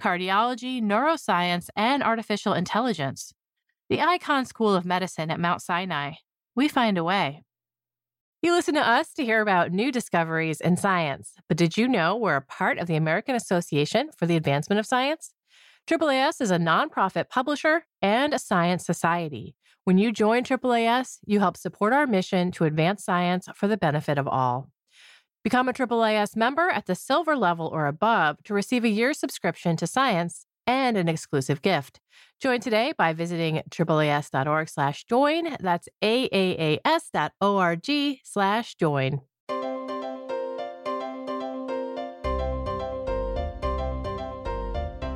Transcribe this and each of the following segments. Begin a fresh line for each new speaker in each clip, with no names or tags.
cardiology, neuroscience, and artificial intelligence. The Icahn School of Medicine at Mount Sinai. We find a way. You listen to us to hear about new discoveries in science, but did you know we're a part of the American Association for the Advancement of Science? AAAS is a nonprofit publisher and a science society. When you join AAAS, you help support our mission to advance science for the benefit of all. Become a AAAS member at the silver level or above to receive a year's subscription to science and an exclusive gift. Join today by visiting AAAS.org slash join. That's AAAS.org slash join.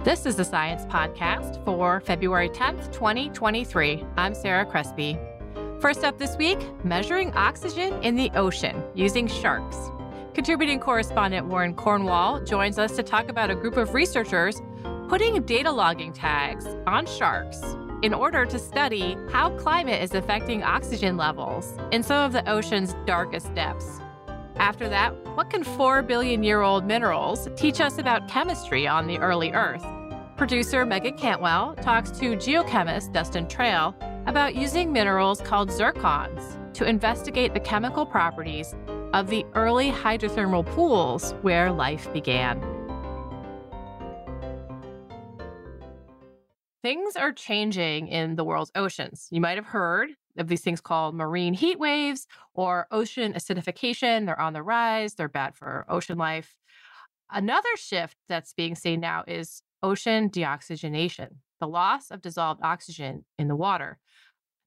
This is the Science Podcast for February 10th, 2023. I'm Sarah Crespi. First up this week, measuring oxygen in the ocean using sharks. Contributing correspondent Warren Cornwall joins us to talk about a group of researchers putting data logging tags on sharks in order to study how climate is affecting oxygen levels in some of the ocean's darkest depths. After that, what can 4 billion year old minerals teach us about chemistry on the early Earth? Producer Meagan Cantwell talks to geochemist Dustin Trail about using minerals called zircons to investigate the chemical properties of the early hydrothermal pools where life began. Things are changing in the world's oceans. You might have heard of these things called marine heat waves or ocean acidification. They're on the rise, they're bad for ocean life. Another shift that's being seen now is ocean deoxygenation, the loss of dissolved oxygen in the water.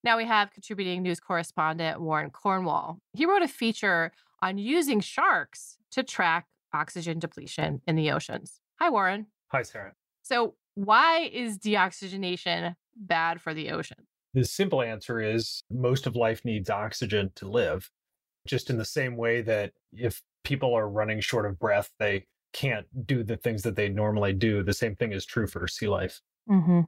Now we have contributing news correspondent Warren Cornwall. He wrote a feature on using sharks to track oxygen depletion in the oceans. Hi, Warren.
Hi, Sarah.
So, why is deoxygenation bad for the ocean?
The simple answer is most of life needs oxygen to live. Just in the same way that if people are running short of breath, they can't do the things that they normally do. The same thing is true for sea life.
Mm-hmm.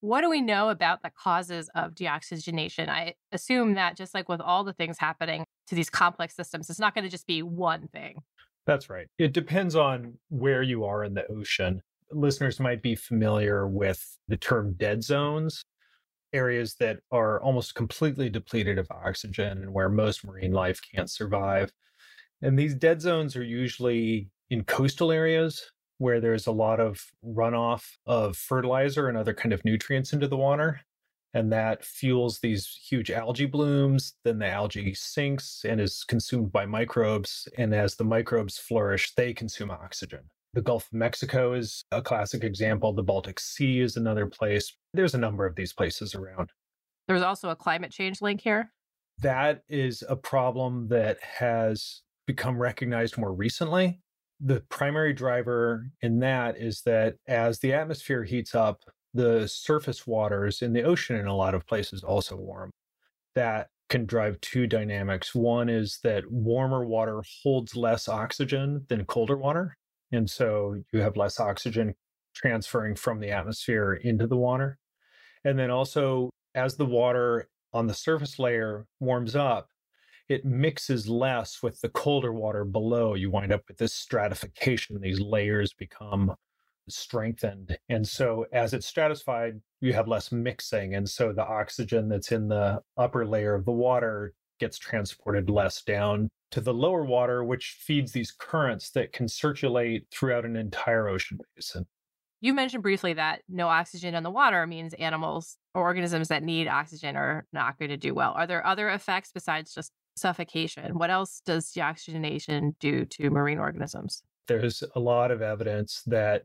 What do we know about the causes of deoxygenation? I assume that just like with all the things happening to these complex systems, it's not going to just be one thing.
That's right. It depends on where you are in the ocean. Listeners might be familiar with the term dead zones, areas that are almost completely depleted of oxygen and where most marine life can't survive. And these dead zones are usually in coastal areas where there's a lot of runoff of fertilizer and other kind of nutrients into the water and that fuels these huge algae blooms then the algae sinks and is consumed by microbes and as the microbes flourish they consume oxygen. The gulf of mexico is a classic example the baltic sea is another place there's a number of these places around.
There's also a climate change link here.
That is a problem that has become recognized more recently. The primary driver in that is that as the atmosphere heats up, the surface waters in the ocean in a lot of places also warm. That can drive two dynamics. One is that warmer water holds less oxygen than colder water. And so you have less oxygen transferring from the atmosphere into the water. And then also, as the water on the surface layer warms up, it mixes less with the colder water below. You wind up with this stratification. These layers become strengthened. And so as it's stratified, you have less mixing. And so the oxygen that's in the upper layer of the water gets transported less down to the lower water, which feeds these currents that can circulate throughout an entire ocean basin.
You mentioned briefly that no oxygen in the water means animals or organisms that need oxygen are not going to do well. Are there other effects besides just suffocation. What else does deoxygenation do to marine organisms?
There's a lot of evidence that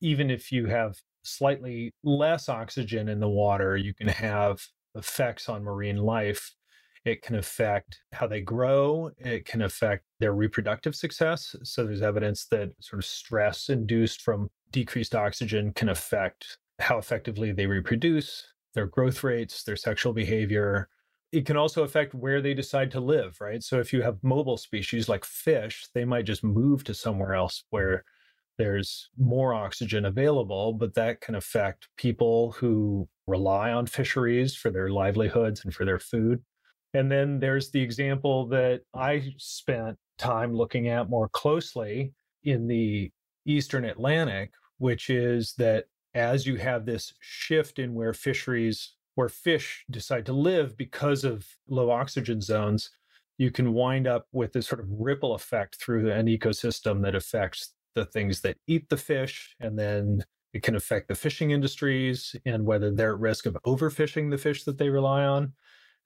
even if you have slightly less oxygen in the water, you can have effects on marine life. It can affect how they grow. It can affect their reproductive success. So there's evidence that sort of stress induced from decreased oxygen can affect how effectively they reproduce, their growth rates, their sexual behavior. It can also affect where they decide to live, right? So if you have mobile species like fish, they might just move to somewhere else where there's more oxygen available, but that can affect people who rely on fisheries for their livelihoods and for their food. And then there's the example that I spent time looking at more closely in the Eastern Atlantic, which is that as you have this shift in where fisheries, where fish decide to live because of low oxygen zones, you can wind up with this sort of ripple effect through an ecosystem that affects the things that eat the fish. And then it can affect the fishing industries and whether they're at risk of overfishing the fish that they rely on.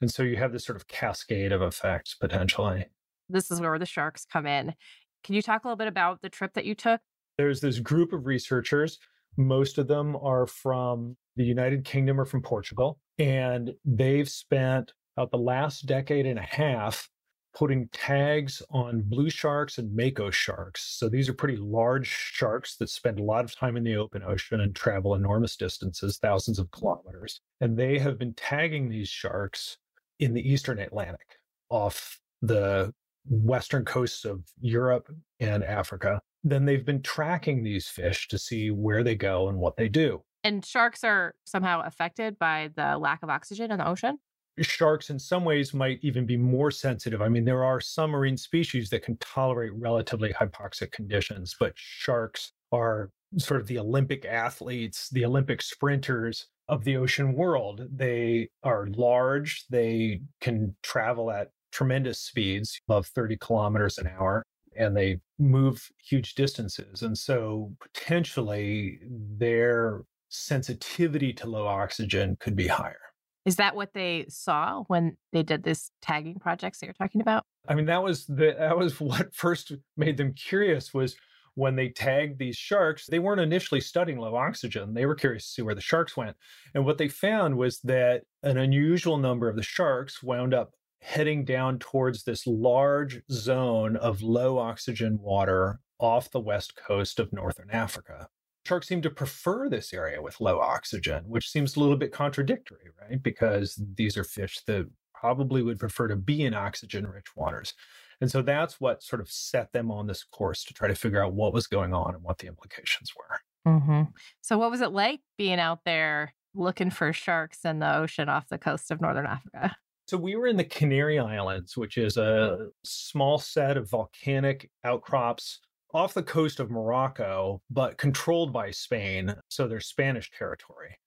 And so you have this sort of cascade of effects potentially.
This is where the sharks come in. Can you talk a little bit about the trip that you took?
There's this group of researchers. Most of them are from the United Kingdom or from Portugal. And they've spent about the last decade and a half putting tags on blue sharks and mako sharks. So these are pretty large sharks that spend a lot of time in the open ocean and travel enormous distances, thousands of kilometers. And they have been tagging these sharks in the eastern Atlantic off the western coasts of Europe and Africa. Then they've been tracking these fish to see where they go and what they do.
And sharks are somehow affected by the lack of oxygen in the ocean?
Sharks, in some ways, might even be more sensitive. I mean, there are some marine species that can tolerate relatively hypoxic conditions, but sharks are sort of the Olympic athletes, the Olympic sprinters of the ocean world. They are large, they can travel at tremendous speeds, above 30 kilometers an hour, and they move huge distances. And so potentially their sensitivity to low oxygen could be higher.
Is that what they saw when they did this tagging projects that you're talking about?
I mean, that was the that was what first made them curious was when they tagged these sharks, they weren't initially studying low oxygen. They were curious to see where the sharks went. And what they found was that an unusual number of the sharks wound up heading down towards this large zone of low oxygen water off the west coast of northern Africa. Sharks seem to prefer this area with low oxygen, which seems a little bit contradictory, right? Because these are fish that probably would prefer to be in oxygen rich waters. And so that's what sort of set them on this course to try to figure out what was going on and what the implications were.
Mm-hmm. So, what was it like being out there looking for sharks in the ocean off the coast of Northern Africa?
So, we were in the Canary Islands, which is a small set of volcanic outcrops off the coast of Morocco, but controlled by Spain. So, they're Spanish territory.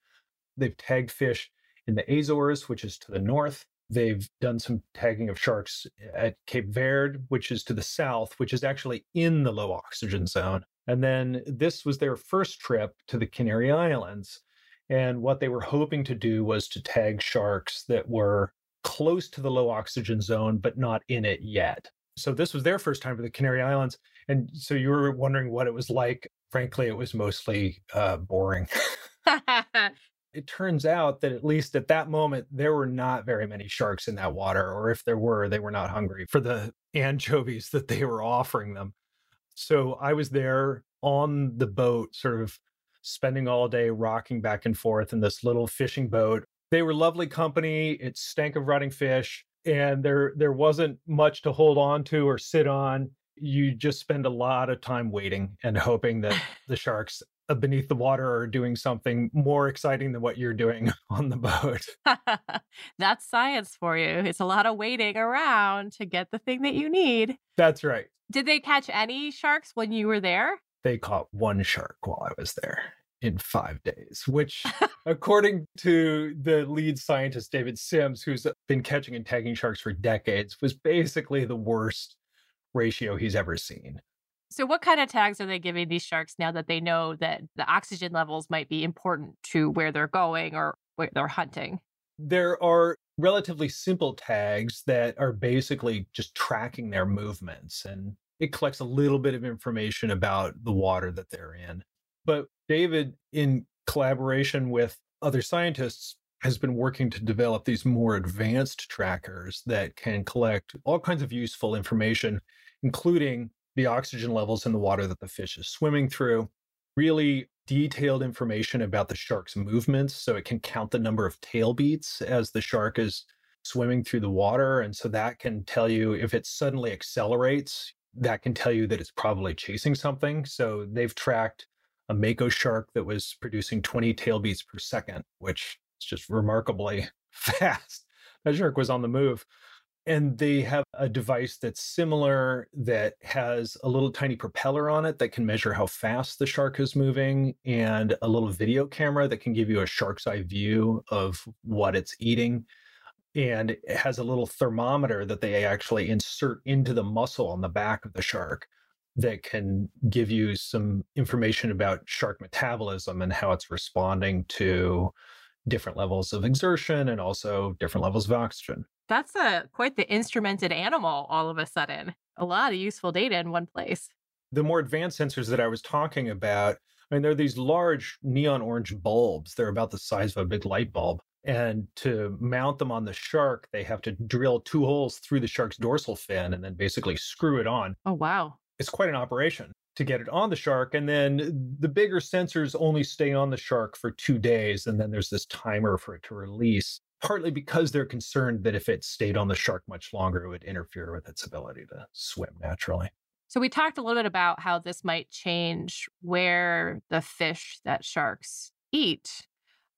They've tagged fish in the Azores, which is to the north, They've done some tagging of sharks at Cape Verde, which is to the south, which is actually in the low oxygen zone. And then this was their first trip to the Canary Islands. And what they were hoping to do was to tag sharks that were close to the low oxygen zone, but not in it yet. So this was their first time to the Canary Islands. And so you were wondering what it was like. Frankly, it was mostly uh, boring. it turns out that at least at that moment, there were not very many sharks in that water, or if there were, they were not hungry for the anchovies that they were offering them. So I was there on the boat, sort of spending all day rocking back and forth in this little fishing boat. They were lovely company. It stank of rotting fish, and there there wasn't much to hold on to or sit on. You just spend a lot of time waiting and hoping that the sharks uh, beneath the water are doing something more exciting than what you're doing on the boat.
That's science for you. It's a lot of waiting around to get the thing that you need.
That's right.
Did they catch any sharks when you were there?
They caught one shark while I was there in five days, which, according to the lead scientist, David Sims, who's uh, been catching and tagging sharks for decades, was basically the worst ratio he's ever seen.
So, what kind of tags are they giving these sharks now that they know that the oxygen levels might be important to where they're going or where they're hunting?
There are relatively simple tags that are basically just tracking their movements and it collects a little bit of information about the water that they're in. But David, in collaboration with other scientists, has been working to develop these more advanced trackers that can collect all kinds of useful information, including the oxygen levels in the water that the fish is swimming through, really detailed information about the shark's movements. So it can count the number of tail beats as the shark is swimming through the water. And so that can tell you if it suddenly accelerates, that can tell you that it's probably chasing something. So they've tracked a mako shark that was producing 20 tail beats per second, which is just remarkably fast. That shark was on the move. And they have a device that's similar that has a little tiny propeller on it that can measure how fast the shark is moving, and a little video camera that can give you a shark's eye view of what it's eating. And it has a little thermometer that they actually insert into the muscle on the back of the shark that can give you some information about shark metabolism and how it's responding to different levels of exertion and also different levels of oxygen.
That's a quite the instrumented animal all of a sudden. A lot of useful data in one place.
The more advanced sensors that I was talking about, I mean, they're these large neon orange bulbs. They're about the size of a big light bulb. And to mount them on the shark, they have to drill two holes through the shark's dorsal fin and then basically screw it on.
Oh, wow.
It's quite an operation to get it on the shark. And then the bigger sensors only stay on the shark for two days. And then there's this timer for it to release, partly because they're concerned that if it stayed on the shark much longer, it would interfere with its ability to swim naturally.
So, we talked a little bit about how this might change where the fish that sharks eat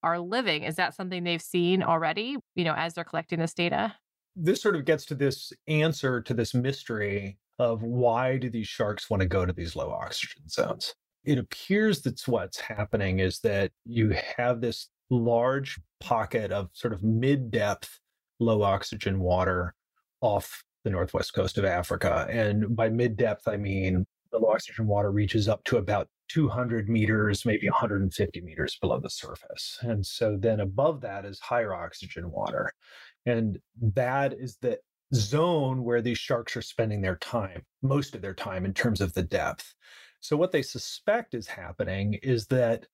are living. Is that something they've seen already, you know, as they're collecting this data?
This sort of gets to this answer to this mystery of why do these sharks want to go to these low oxygen zones? It appears that's what's happening is that you have this large pocket of sort of mid depth, low oxygen water off the northwest coast of Africa. And by mid depth, I mean the low oxygen water reaches up to about 200 meters, maybe 150 meters below the surface. And so then above that is higher oxygen water. And that is the zone where these sharks are spending their time, most of their time in terms of the depth. So, what they suspect is happening is that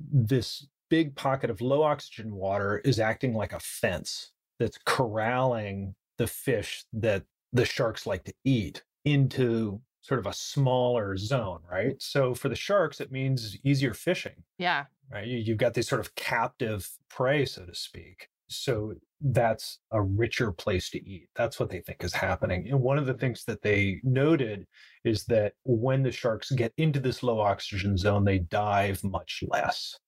this big pocket of low oxygen water is acting like a fence that's corralling the fish that the sharks like to eat into sort of a smaller zone, right? So for the sharks, it means easier fishing.
Yeah.
Right. You've got this sort of captive prey, so to speak. So that's a richer place to eat. That's what they think is happening. And one of the things that they noted is that when the sharks get into this low oxygen zone, they dive much less.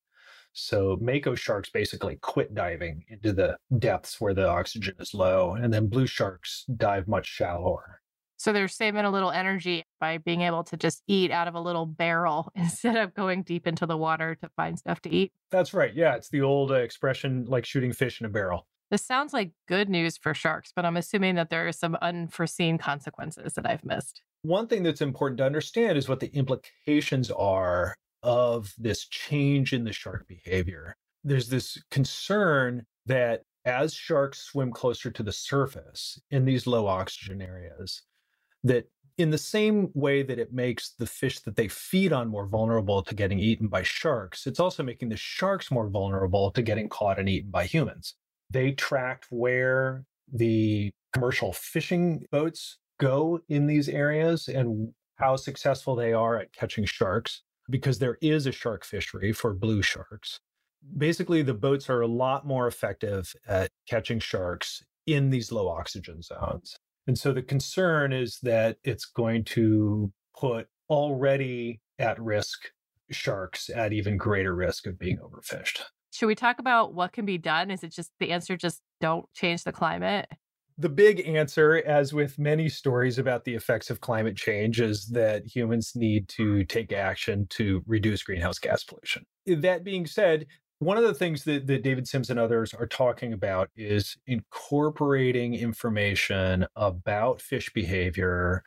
So Mako sharks basically quit diving into the depths where the oxygen is low, and then blue sharks dive much shallower.
So they're saving a little energy by being able to just eat out of a little barrel instead of going deep into the water to find stuff to eat.
That's right. Yeah, it's the old uh, expression like shooting fish in a barrel.
This sounds like good news for sharks, but I'm assuming that there are some unforeseen consequences that I've missed.
One thing that's important to understand is what the implications are of this change in the shark behavior. There's this concern that as sharks swim closer to the surface in these low oxygen areas, that in the same way that it makes the fish that they feed on more vulnerable to getting eaten by sharks, it's also making the sharks more vulnerable to getting caught and eaten by humans. They tracked where the commercial fishing boats go in these areas and how successful they are at catching sharks because there is a shark fishery for blue sharks. Basically, the boats are a lot more effective at catching sharks in these low oxygen zones. And so the concern is that it's going to put already at risk sharks at even greater risk of being overfished.
Should we talk about what can be done? Is it just the answer just don't change the climate?
The big answer, as with many stories about the effects of climate change, is that humans need to take action to reduce greenhouse gas pollution. That being said, one of the things that, that David Sims and others are talking about is incorporating information about fish behavior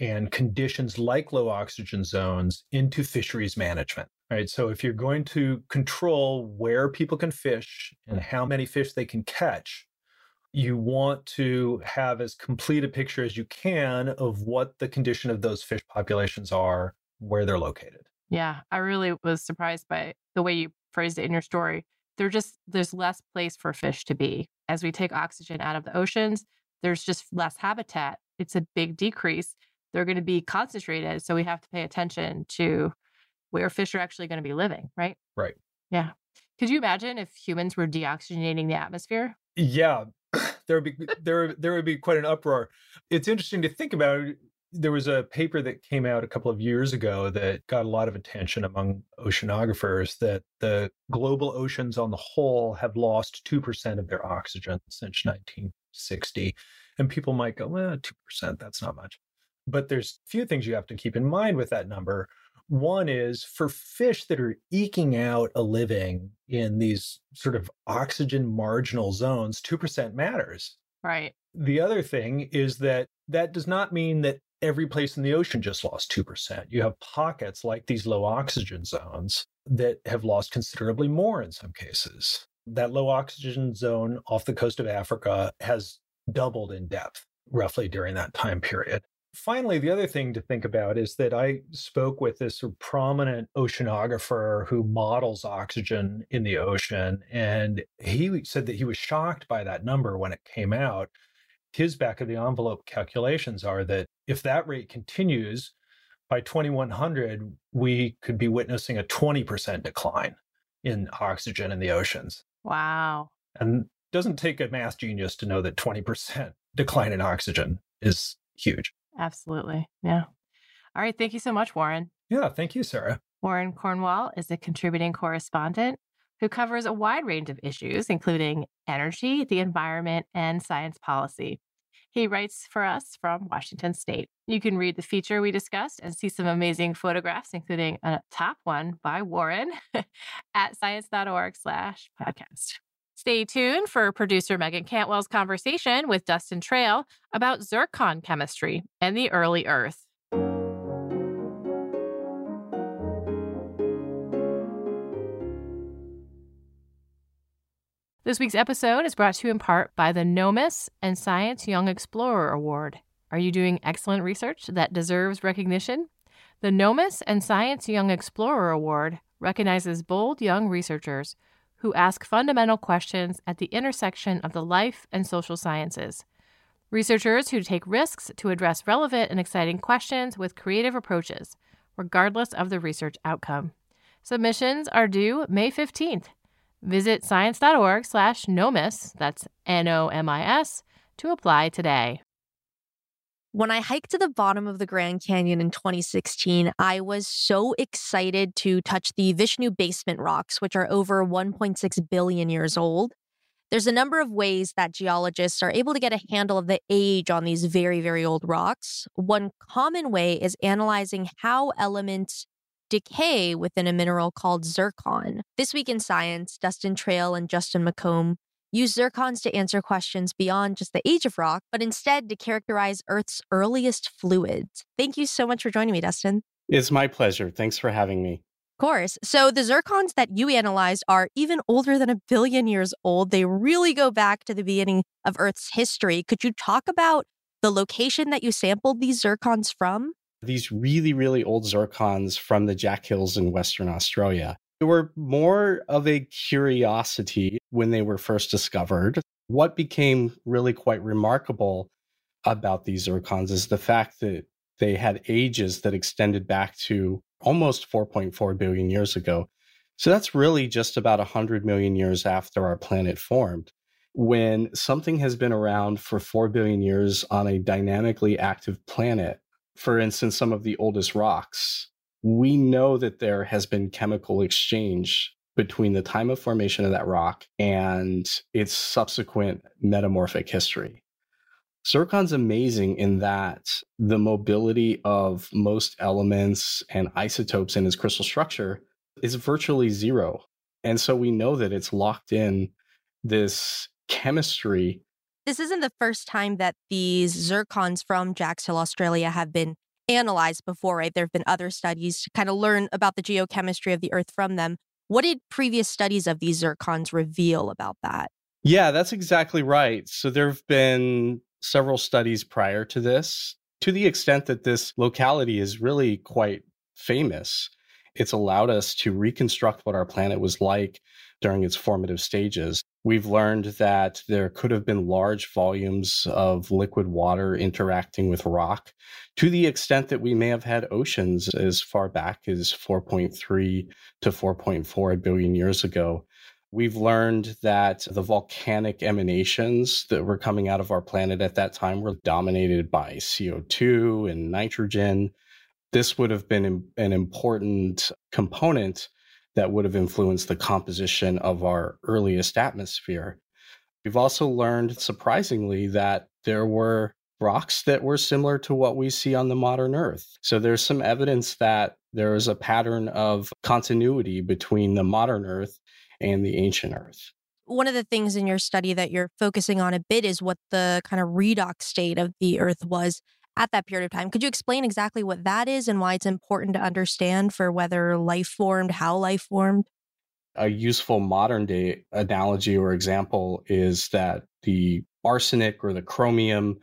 and conditions like low oxygen zones into fisheries management. Right. So if you're going to control where people can fish and how many fish they can catch, you want to have as complete a picture as you can of what the condition of those fish populations are, where they're located.
Yeah, I really was surprised by the way you phrased it in your story, there just there's less place for fish to be. As we take oxygen out of the oceans, there's just less habitat. It's a big decrease. They're going to be concentrated, so we have to pay attention to where fish are actually going to be living, right?
Right.
Yeah. Could you imagine if humans were deoxygenating the atmosphere?
Yeah, there would be there there would be quite an uproar. It's interesting to think about. There was a paper that came out a couple of years ago that got a lot of attention among oceanographers that the global oceans on the whole have lost 2% of their oxygen since 1960. And people might go, well, 2%, that's not much. But there's a few things you have to keep in mind with that number. One is for fish that are eking out a living in these sort of oxygen marginal zones, 2% matters.
Right.
The other thing is that that does not mean that every place in the ocean just lost 2%. You have pockets like these low oxygen zones that have lost considerably more in some cases. That low oxygen zone off the coast of Africa has doubled in depth roughly during that time period finally, the other thing to think about is that I spoke with this prominent oceanographer who models oxygen in the ocean. And he said that he was shocked by that number when it came out. His back of the envelope calculations are that if that rate continues, by 2100, we could be witnessing a 20% decline in oxygen in the oceans.
Wow.
And doesn't take a math genius to know that 20% decline in oxygen is huge.
Absolutely. Yeah. All right. Thank you so much, Warren.
Yeah. Thank you, Sarah.
Warren Cornwall is a contributing correspondent who covers a wide range of issues, including energy, the environment, and science policy. He writes for us from Washington State. You can read the feature we discussed and see some amazing photographs, including a top one by Warren at science.org slash podcast. Stay tuned for producer Meagan Cantwell's conversation with Dustin Trail about zircon chemistry and the early Earth. This week's episode is brought to you in part by the NOMIS and Science Young Explorer Award. Are you doing excellent research that deserves recognition? The NOMIS and Science Young Explorer Award recognizes bold young researchers who ask fundamental questions at the intersection of the life and social sciences. Researchers who take risks to address relevant and exciting questions with creative approaches, regardless of the research outcome. Submissions are due May 15th. Visit science.org slash NOMIS, that's N-O-M-I-S, to apply today.
When I hiked to the bottom of the Grand Canyon in 2016, I was so excited to touch the Vishnu basement rocks, which are over 1.6 billion years old. There's a number of ways that geologists are able to get a handle of the age on these very, very old rocks. One common way is analyzing how elements decay within a mineral called zircon. This week in science, Dustin Trail and Justin McComb use zircons to answer questions beyond just the age of rock, but instead to characterize Earth's earliest fluids. Thank you so much for joining me, Dustin.
It's my pleasure. Thanks for having me.
Of course. So the zircons that you analyzed are even older than a billion years old. They really go back to the beginning of Earth's history. Could you talk about the location that you sampled these zircons from?
These really, really old zircons from the Jack Hills in Western Australia. They were more of a curiosity when they were first discovered. What became really quite remarkable about these zircons is the fact that they had ages that extended back to almost 4.4 billion years ago. So that's really just about 100 million years after our planet formed. When something has been around for 4 billion years on a dynamically active planet, for instance, some of the oldest rocks, we know that there has been chemical exchange between the time of formation of that rock and its subsequent metamorphic history. Zircon's amazing in that the mobility of most elements and isotopes in its crystal structure is virtually zero. And so we know that it's locked in this chemistry.
This isn't the first time that these zircons from Jack's Hill, Australia have been analyzed before, right? There have been other studies to kind of learn about the geochemistry of the Earth from them. What did previous studies of these zircons reveal about that?
Yeah, that's exactly right. So there have been several studies prior to this, to the extent that this locality is really quite famous. It's allowed us to reconstruct what our planet was like during its formative stages. We've learned that there could have been large volumes of liquid water interacting with rock to the extent that we may have had oceans as far back as 4.3 to 4.4 billion years ago. We've learned that the volcanic emanations that were coming out of our planet at that time were dominated by CO2 and nitrogen. This would have been an important component that would have influenced the composition of our earliest atmosphere. We've also learned, surprisingly, that there were rocks that were similar to what we see on the modern Earth. So there's some evidence that there is a pattern of continuity between the modern Earth and the ancient Earth.
One of the things in your study that you're focusing on a bit is what the kind of redox state of the Earth was at that period of time. Could you explain exactly what that is and why it's important to understand for whether life formed, how life formed?
A useful modern day analogy or example is that the arsenic or the chromium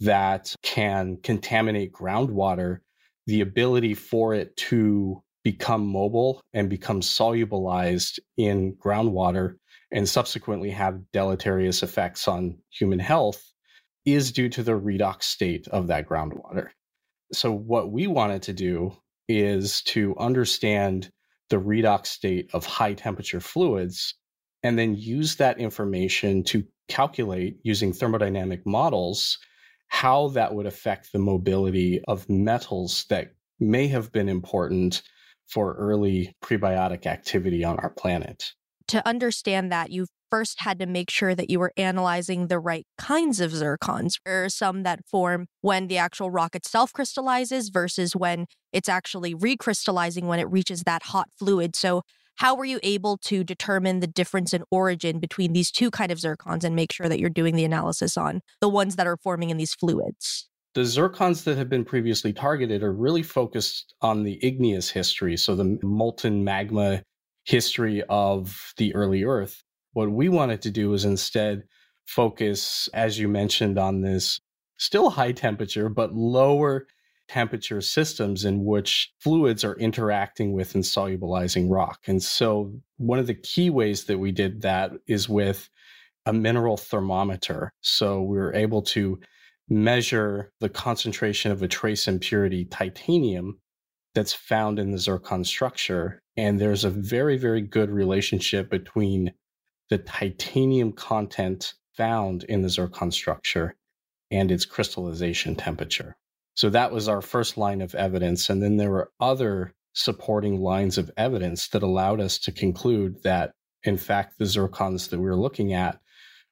that can contaminate groundwater, the ability for it to become mobile and become solubilized in groundwater and subsequently have deleterious effects on human health is due to the redox state of that groundwater. So, what we wanted to do is to understand the redox state of high temperature fluids and then use that information to calculate using thermodynamic models how that would affect the mobility of metals that may have been important for early prebiotic activity on our planet.
To understand that, you first had to make sure that you were analyzing the right kinds of zircons. There are some that form when the actual rock itself crystallizes versus when it's actually recrystallizing when it reaches that hot fluid. So, how were you able to determine the difference in origin between these two kind of zircons and make sure that you're doing the analysis on the ones that are forming in these fluids?
the zircons that have been previously targeted are really focused on the igneous history, so the molten magma history of the early Earth. What we wanted to do was instead focus, as you mentioned, on this still high temperature, but lower temperature systems in which fluids are interacting with and solubilizing rock. And so, one of the key ways that we did that is with a mineral thermometer. So, we were able to measure the concentration of a trace impurity titanium that's found in the zircon structure. And there's a very, very good relationship between the titanium content found in the zircon structure and its crystallization temperature. So that was our first line of evidence. And then there were other supporting lines of evidence that allowed us to conclude that, in fact, the zircons that we were looking at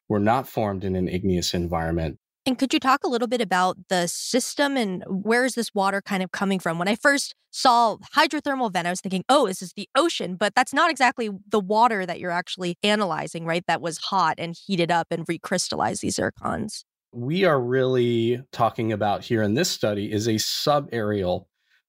were not formed in an igneous environment,
and could you talk a little bit about the system and where is this water kind of coming from? When I first saw hydrothermal vent, I was thinking, oh, this is the ocean, but that's not exactly the water that you're actually analyzing, right? That was hot and heated up and recrystallized these zircons.
We are really talking about here in this study is a subaerial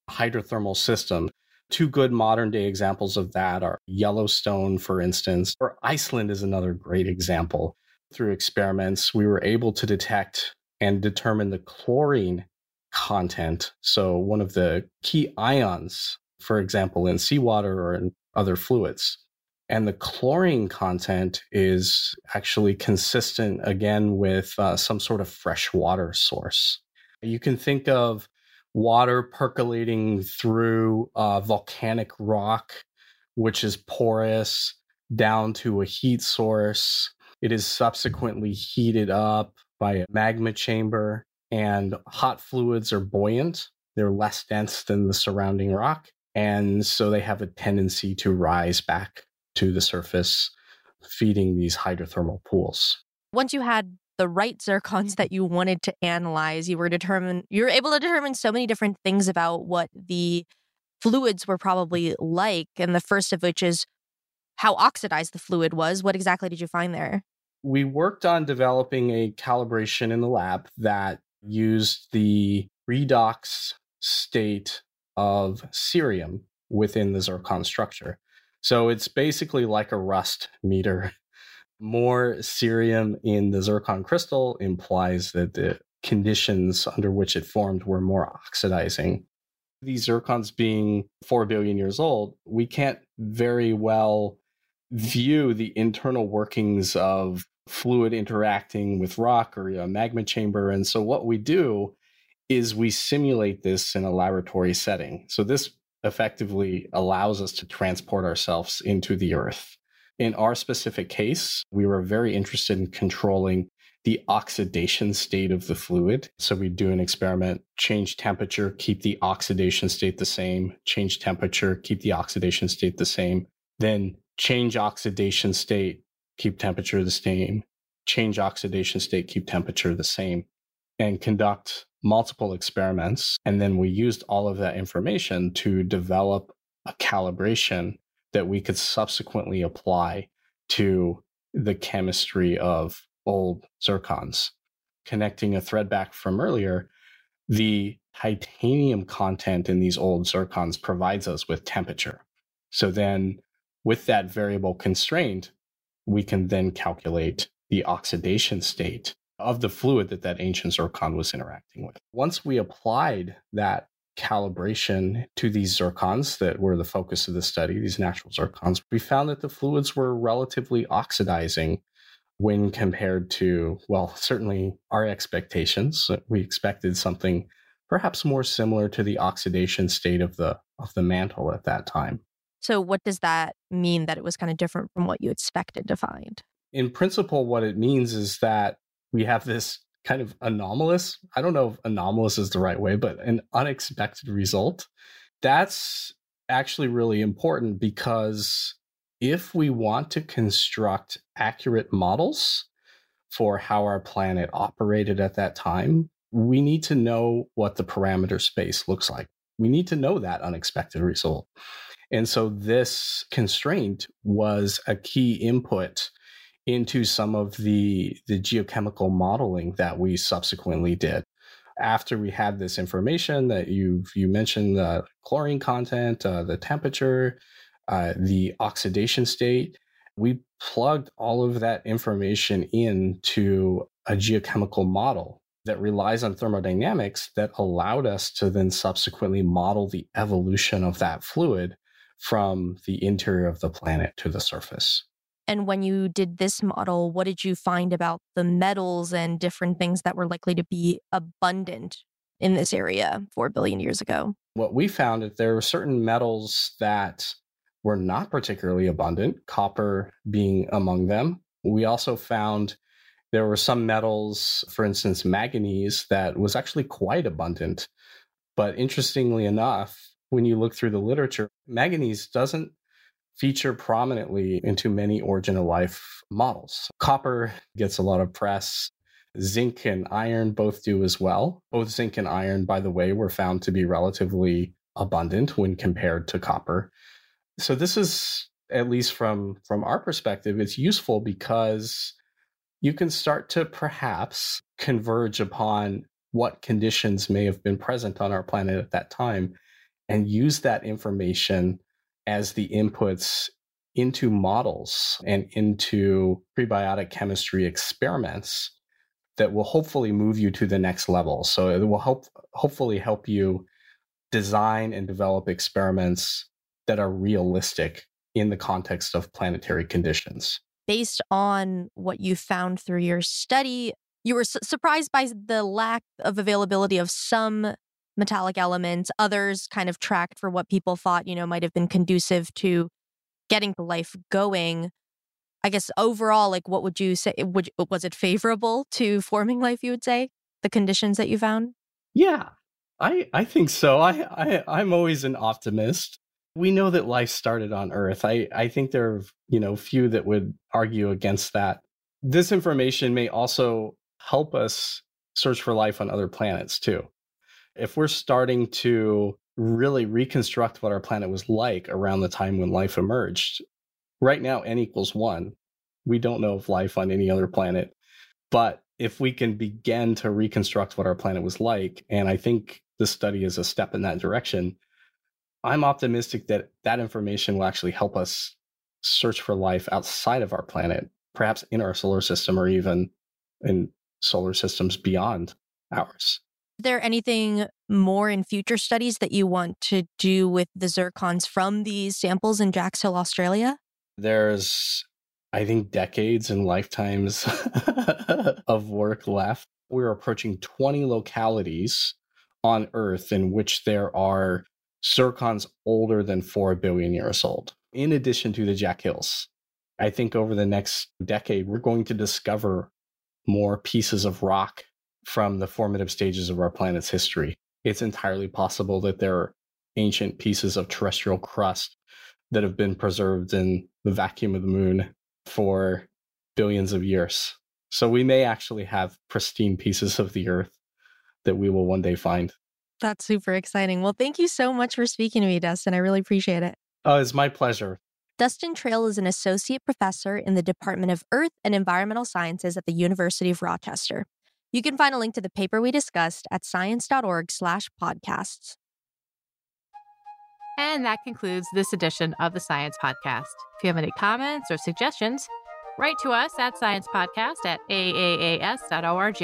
hydrothermal system. Two good modern day examples of that are Yellowstone, for instance, or Iceland is another great example through experiments, we were able to detect and determine the chlorine content. So, one of the key ions, for example, in seawater or in other fluids. And the chlorine content is actually consistent again with uh, some sort of fresh water source. You can think of water percolating through uh, volcanic rock, which is porous, down to a heat source it is subsequently heated up by a magma chamber, and hot fluids are buoyant. They're less dense than the surrounding rock. And so they have a tendency to rise back to the surface, feeding these hydrothermal pools.
Once you had the right zircons that you wanted to analyze, you were determined you were able to determine so many different things about what the fluids were probably like. And the first of which is how oxidized the fluid was. What exactly did you find there?
We worked on developing a calibration in the lab that used the redox state of cerium within the zircon structure. So it's basically like a rust meter. More cerium in the zircon crystal implies that the conditions under which it formed were more oxidizing. These zircons being 4 billion years old, we can't very well view the internal workings of fluid interacting with rock or a magma chamber. And so what we do is we simulate this in a laboratory setting. So this effectively allows us to transport ourselves into the earth. In our specific case, we were very interested in controlling the oxidation state of the fluid. So we do an experiment, change temperature, keep the oxidation state the same, change temperature, keep the oxidation state the same, then change oxidation state, keep temperature the same, change oxidation state, keep temperature the same, and conduct multiple experiments. And then we used all of that information to develop a calibration that we could subsequently apply to the chemistry of old zircons. Connecting a thread back from earlier, the titanium content in these old zircons provides us with temperature. So then, with that variable constraint, we can then calculate the oxidation state of the fluid that that ancient zircon was interacting with. Once we applied that calibration to these zircons that were the focus of the study, these natural zircons, we found that the fluids were relatively oxidizing when compared to, well, certainly our expectations. Uh, we expected something perhaps more similar to the oxidation state of the of the mantle at that time.
So what does that mean that it was kind of different from what you expected to find?
In principle, what it means is that we have this kind of anomalous, I don't know if anomalous is the right way, but an unexpected result. That's actually really important because if we want to construct accurate models for how our planet operated at that time, we need to know what the parameter space looks like. We need to know that unexpected result. And so this constraint was a key input into some of the the geochemical modeling that we subsequently did. After we had this information that you you mentioned the chlorine content uh, the temperature uh, the oxidation state we plugged all of that information into a geochemical model that relies on thermodynamics that allowed us to then subsequently model the evolution of that fluid from the interior of the planet to the surface
and when you did this model, what did you find about the metals and different things that were likely to be abundant in this area 4 billion years ago?
What we found is there were certain metals that were not particularly abundant, copper being among them. We also found there were some metals, for instance, manganese, that was actually quite abundant. But interestingly enough, when you look through the literature, manganese doesn't feature prominently into many origin of life models. Copper gets a lot of press. Zinc and iron both do as well. Both zinc and iron, by the way, were found to be relatively abundant when compared to copper. So this is at least from from our perspective it's useful because you can start to perhaps converge upon what conditions may have been present on our planet at that time and use that information as the inputs into models and into prebiotic chemistry experiments that will hopefully move you to the next level. So it will help hopefully help you design and develop experiments that are realistic in the context of planetary conditions.
Based on what you found through your study, you were su- surprised by the lack of availability of some metallic elements. Others kind of tracked for what people thought, you know, might have been conducive to getting life going. I guess overall, like, what would you say? Eh, would, was it favorable to forming life, you would say, the conditions that you found?
Yeah, I, I think so. I, I, I'm always an optimist. We know that life started on Earth. I, I think there are, you know, few that would argue against that. This information may also help us search for life on other planets too if we're starting to really reconstruct what our planet was like around the time when life emerged, right now, n equals one. We don't know of life on any other planet. But if we can begin to reconstruct what our planet was like, and I think this study is a step in that direction, I'm optimistic that that information will actually help us search for life outside of our planet, perhaps in our solar system or even in solar systems beyond ours
there anything more in future studies that you want to do with the zircons from these samples in Jacks Hill, Australia?
There's, I think, decades and lifetimes of work left. We're approaching 20 localities on Earth in which there are zircons older than 4 billion years old, in addition to the Jack Hills. I think over the next decade, we're going to discover more pieces of rock from the formative stages of our planet's history. It's entirely possible that there are ancient pieces of terrestrial crust that have been preserved in the vacuum of the moon for billions of years. So we may actually have pristine pieces of the earth that we will one day find.
That's super exciting. Well, thank you so much for speaking to me, Dustin. I really appreciate it.
Oh, it's my pleasure.
Dustin Trail is an associate professor in the Department of Earth and Environmental Sciences at the University of Rochester. You can find a link to the paper we discussed at science.org/podcasts.
And that concludes this edition of the Science Podcast. If you have any comments or suggestions, write to us at sciencepodcast at aaas.org.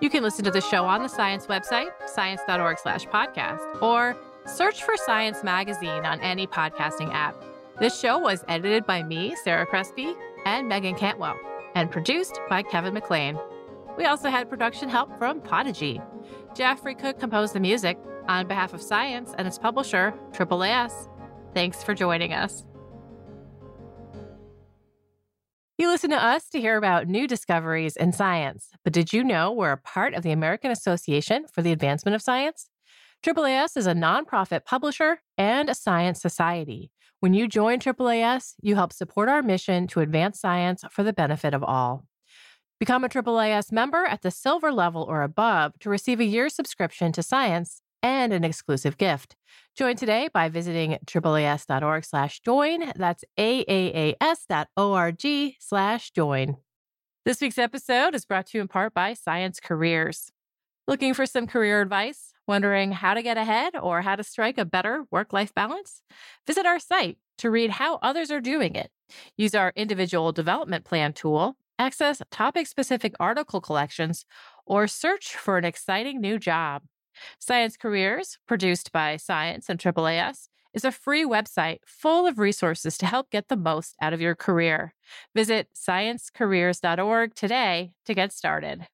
You can listen to the show on the science website, science.org slash podcast, or search for Science Magazine on any podcasting app. This show was edited by me, Sarah Crespi, and Meagan Cantwell, and produced by Kevin McLean. We also had production help from Podigy. Jeffrey Cook composed the music on behalf of Science and its publisher, AAAS. Thanks for joining us. You listen to us to hear about new discoveries in science, but did you know we're a part of the American Association for the Advancement of Science? AAAS is a nonprofit publisher and a science society. When you join AAAS, you help support our mission to advance science for the benefit of all. Become a AAAS member at the silver level or above to receive a year's subscription to science and an exclusive gift. Join today by visiting AAAS.org slash join. That's AAAS.org slash join. This week's episode is brought to you in part by Science Careers. Looking for some career advice? Wondering how to get ahead or how to strike a better work life balance? Visit our site to read how others are doing it. Use our individual development plan tool, access topic specific article collections, or search for an exciting new job. Science Careers, produced by Science and AAAS, is a free website full of resources to help get the most out of your career. Visit sciencecareers.org today to get started.